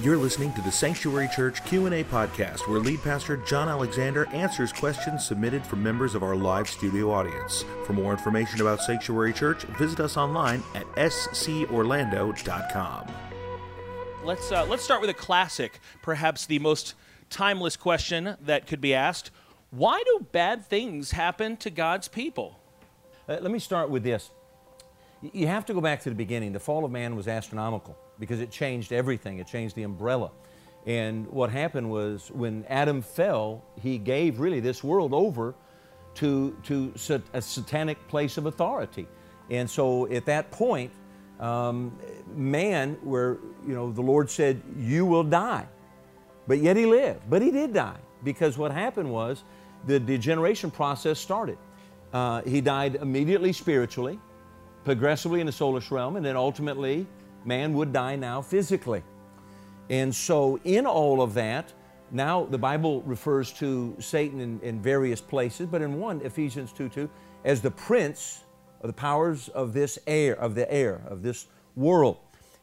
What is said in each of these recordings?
You're listening to the Sanctuary Church Q&A podcast where lead pastor John Alexander answers questions submitted from members of our live studio audience. For more information about Sanctuary Church, visit us online at scorlando.com. Let's uh, let's start with a classic, perhaps the most timeless question that could be asked. Why do bad things happen to God's people? Uh, let me start with this. You have to go back to the beginning. The fall of man was astronomical because it changed everything. It changed the umbrella. And what happened was when Adam fell, he gave really this world over to, to a satanic place of authority. And so at that point, um, man, where you know the Lord said, "You will die," but yet he lived. But he did die because what happened was the degeneration process started. Uh, he died immediately spiritually, progressively in the soulless realm, and then ultimately man would die now physically. And so, in all of that, now the Bible refers to Satan in, in various places, but in one, Ephesians 2 2, as the prince of the powers of this air, of the air, of this world.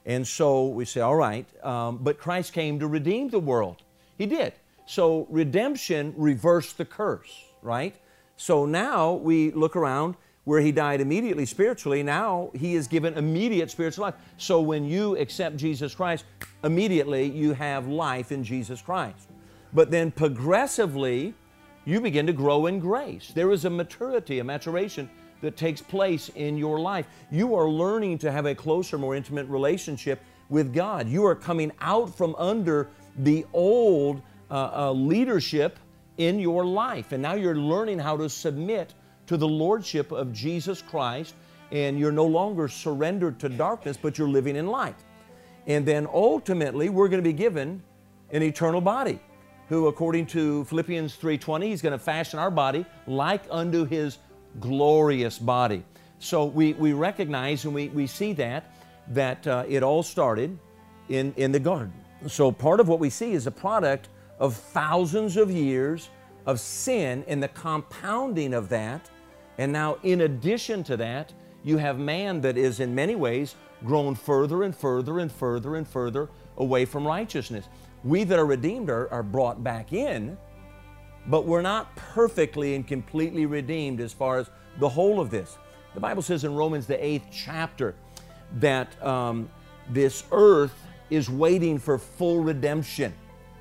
And so we say, all right, um, but Christ came to redeem the world. He did. So redemption reversed the curse, right? So now we look around where he died immediately spiritually, now he is given immediate spiritual life. So when you accept Jesus Christ, immediately you have life in Jesus Christ. But then progressively, you begin to grow in grace. There is a maturity, a maturation that takes place in your life. You are learning to have a closer, more intimate relationship with God. You are coming out from under the old uh, uh, leadership in your life, and now you're learning how to submit to the Lordship of Jesus Christ, and you're no longer surrendered to darkness, but you're living in light. And then ultimately, we're going to be given an eternal body, who, according to Philippians 3:20, He's going to fashion our body like unto His glorious body. So we, we recognize and we, we see that, that uh, it all started in, in the garden. So part of what we see is a product of thousands of years of sin and the compounding of that and now, in addition to that, you have man that is in many ways grown further and further and further and further away from righteousness. We that are redeemed are, are brought back in, but we're not perfectly and completely redeemed as far as the whole of this. The Bible says in Romans, the eighth chapter, that um, this earth is waiting for full redemption.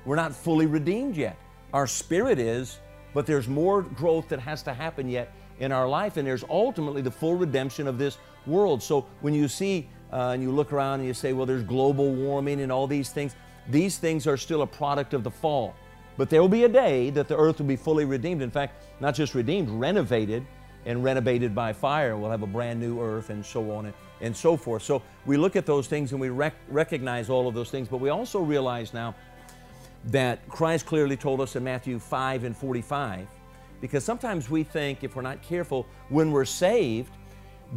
We're not fully redeemed yet. Our spirit is, but there's more growth that has to happen yet in our life, and there's ultimately the full redemption of this world. So when you see uh, and you look around and you say, well, there's global warming and all these things, these things are still a product of the fall. But there will be a day that the earth will be fully redeemed. In fact, not just redeemed, renovated and renovated by fire. We'll have a brand new earth and so on and, and so forth. So we look at those things and we rec- recognize all of those things, but we also realize now that Christ clearly told us in Matthew 5 and 45 because sometimes we think, if we're not careful, when we're saved,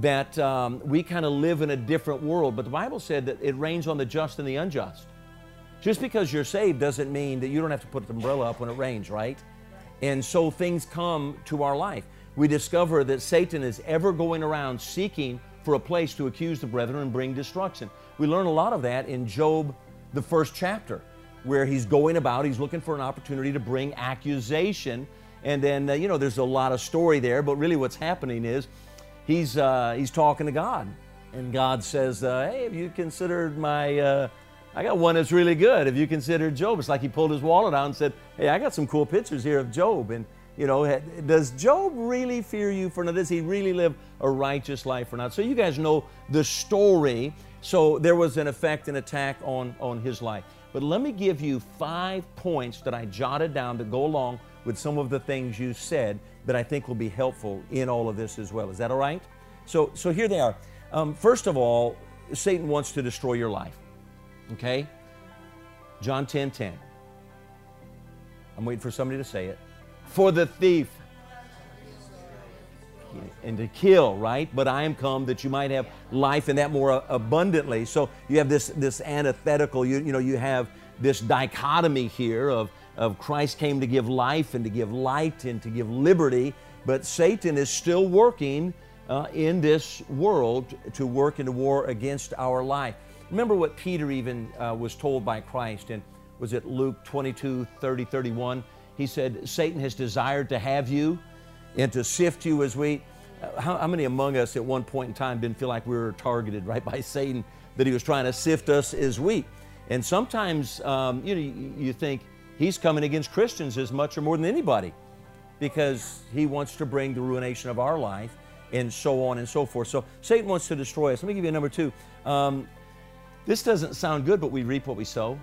that um, we kind of live in a different world. But the Bible said that it rains on the just and the unjust. Just because you're saved doesn't mean that you don't have to put the umbrella up when it rains, right? And so things come to our life. We discover that Satan is ever going around seeking for a place to accuse the brethren and bring destruction. We learn a lot of that in Job, the first chapter, where he's going about, he's looking for an opportunity to bring accusation and then, uh, you know, there's a lot of story there, but really what's happening is he's, uh, he's talking to God. And God says, uh, Hey, have you considered my, uh, I got one that's really good. Have you considered Job? It's like he pulled his wallet out and said, Hey, I got some cool pictures here of Job. And, you know, does Job really fear you for not? Does he really live a righteous life or not? So you guys know the story. So there was an effect, an attack on, on his life. But let me give you five points that I jotted down to go along with some of the things you said that I think will be helpful in all of this as well. Is that all right? So, so here they are. Um, first of all, Satan wants to destroy your life. Okay? John 10 10. I'm waiting for somebody to say it. For the thief and to kill, right? But I am come that you might have life and that more abundantly. So you have this this antithetical. You you know you have this dichotomy here of of Christ came to give life and to give light and to give liberty, but Satan is still working uh, in this world to work in a war against our life. Remember what Peter even uh, was told by Christ in, was it Luke 22, 30, 31? He said, Satan has desired to have you and to sift you as wheat. Uh, how, how, many among us at one point in time didn't feel like we were targeted, right, by Satan, that he was trying to sift us as wheat? And sometimes, um, you know, you, you think he's coming against Christians as much or more than anybody because he wants to bring the ruination of our life and so on and so forth. So Satan wants to destroy us. Let me give you a number two. Um, this doesn't sound good, but we reap what we sow.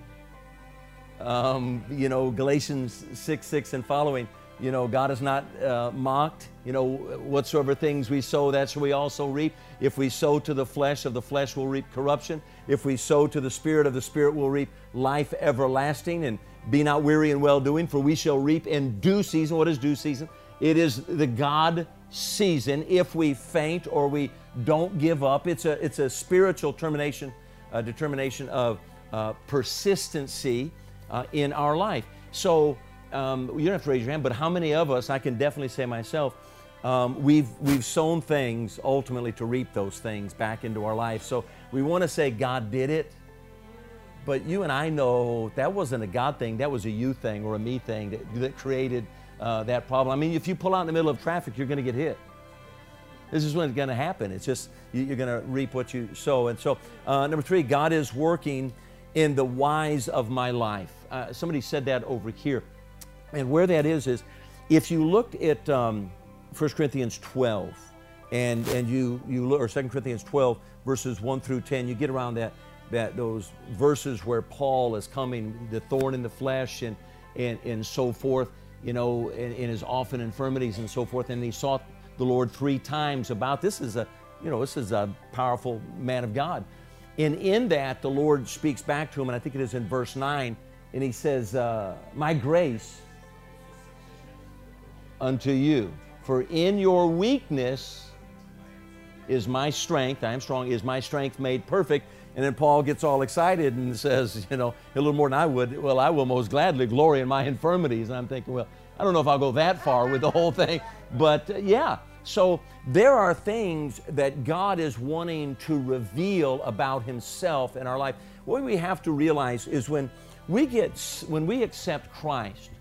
Um, you know, Galatians 6 6 and following, you know, God is not uh, mocked. You know, whatsoever things we sow, that's what we also reap. If we sow to the flesh, of the flesh will reap corruption. If we sow to the Spirit, of the Spirit will reap life everlasting. And be not weary in well doing, for we shall reap in due season. What is due season? It is the God season if we faint or we don't give up. It's a, it's a spiritual termination, uh, determination of uh, persistency uh, in our life. So um, you don't have to raise your hand, but how many of us, I can definitely say myself, um, we've, we've sown things ultimately to reap those things back into our life. So we want to say God did it, but you and I know that wasn't a God thing, that was a you thing or a me thing that, that created uh, that problem. I mean, if you pull out in the middle of traffic, you're going to get hit. This is when it's going to happen. It's just you're going to reap what you sow. And so, uh, number three, God is working in the whys of my life. Uh, somebody said that over here. And where that is, is if you looked at um, 1 Corinthians 12, and, and you, you look, or 2 Corinthians 12, verses 1 through 10, you get around that, that those verses where Paul is coming, the thorn in the flesh, and, and, and so forth you know, in, his often infirmities and so forth. And he sought the Lord three times about this is a, you know, this is a powerful man of God. And in that, the Lord speaks back to him, and I think it is in verse 9, and he says, uh, My grace unto you, for in your weakness is my strength, I am strong, is my strength made perfect. And then Paul gets all excited and says, you know, a little more than I would, well, I will most gladly glory in my infirmities. And I'm thinking, well, I don't know if I'll go that far with the whole thing, but uh, yeah. So there are things that God is wanting to reveal about Himself in our life. What we have to realize is when we get, when we accept Christ,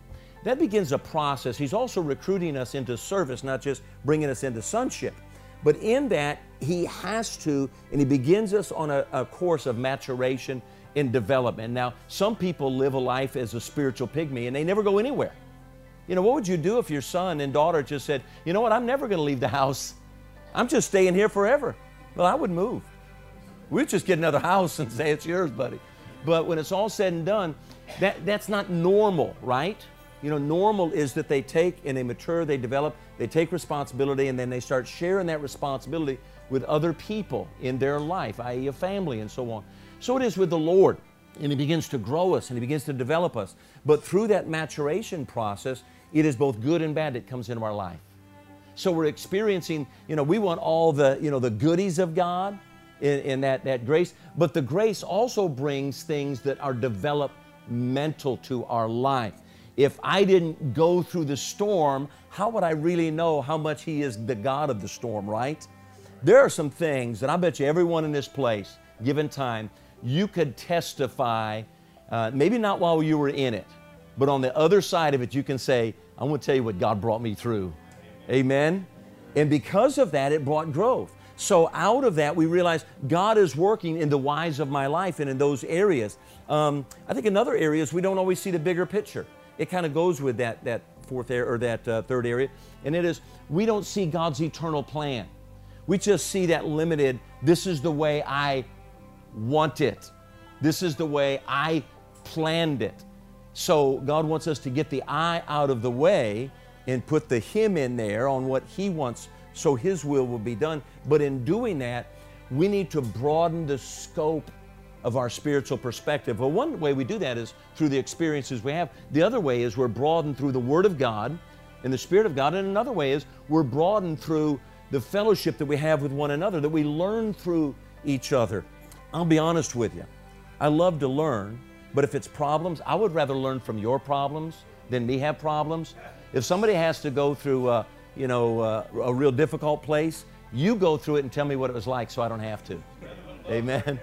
that begins a process. He's also recruiting us into service, not just bringing us into sonship. But in that, he has to, and he begins us on a, a course of maturation and development. Now, some people live a life as a spiritual pygmy and they never go anywhere. You know, what would you do if your son and daughter just said, you know what, I'm never going to leave the house. I'm just staying here forever. Well, I would move. We'd just get another house and say, it's yours, buddy. But when it's all said and done, that, that's not normal, right? You know, normal is that they take and they mature, they develop, they take responsibility, and then they start sharing that responsibility with other people in their life, i.e., a family and so on. So it is with the Lord. And He begins to grow us and He begins to develop us. But through that maturation process, it is both good and bad that comes into our life. So we're experiencing, you know, we want all the, you know, the goodies of God in, in that, that grace, but the grace also brings things that are developmental to our life if I didn't go through the storm, how would I really know how much He is the God of the storm, right? There are some things that I bet you everyone in this place, given time, you could testify, uh, maybe not while you were in it, but on the other side of it, you can say, I want to tell you what God brought me through. Amen? And because of that, it brought growth. So out of that, we realize God is working in the whys of my life and in those areas. Um, I think another area is we don't always see the bigger picture it kind of goes with that, that fourth area or that uh, third area, and it is we don't see God's eternal plan. We just see that limited, this is the way I want it. This is the way I planned it. So God wants us to get the I out of the way and put the Him in there on what He wants so His will will be done. But in doing that, we need to broaden the scope of our spiritual perspective. Well, one way we do that is through the experiences we have. The other way is we're broadened through the Word of God and the Spirit of God. And another way is we're broadened through the fellowship that we have with one another, that we learn through each other. I'll be honest with you. I love to learn, but if it's problems, I would rather learn from your problems than me have problems. If somebody has to go through, uh, you know, uh, a real difficult place, you go through it and tell me what it was like so I don't have to. Amen.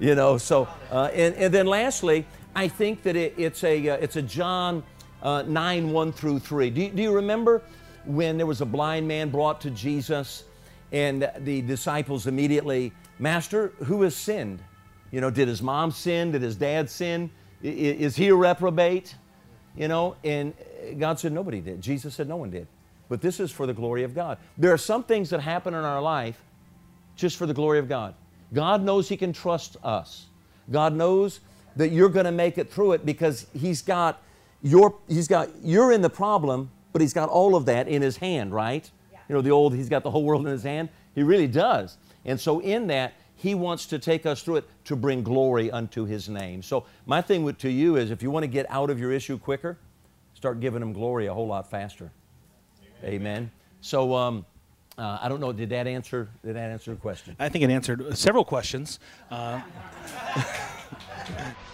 You know, so, uh, and, and then lastly, I think that it, it's, a, uh, it's a John uh, 9, 1 through 3. Do you, do you remember when there was a blind man brought to Jesus and the disciples immediately, Master, who has sinned? You know, did his mom sin? Did his dad sin? Is he a reprobate? You know, and God said nobody did. Jesus said no one did. But this is for the glory of God. There are some things that happen in our life just for the glory of God. God knows He can trust us. God knows that you're going to make it through it because He's got your He's got you're in the problem, but He's got all of that in His hand, right? You know the old He's got the whole world in His hand. He really does. And so in that He wants to take us through it to bring glory unto His name. So my thing with, to you is if you want to get out of your issue quicker, start giving Him glory a whole lot faster. Amen. So um, uh, I don't know. Did that answer? Did that answer your question? I think it answered several questions. Uh,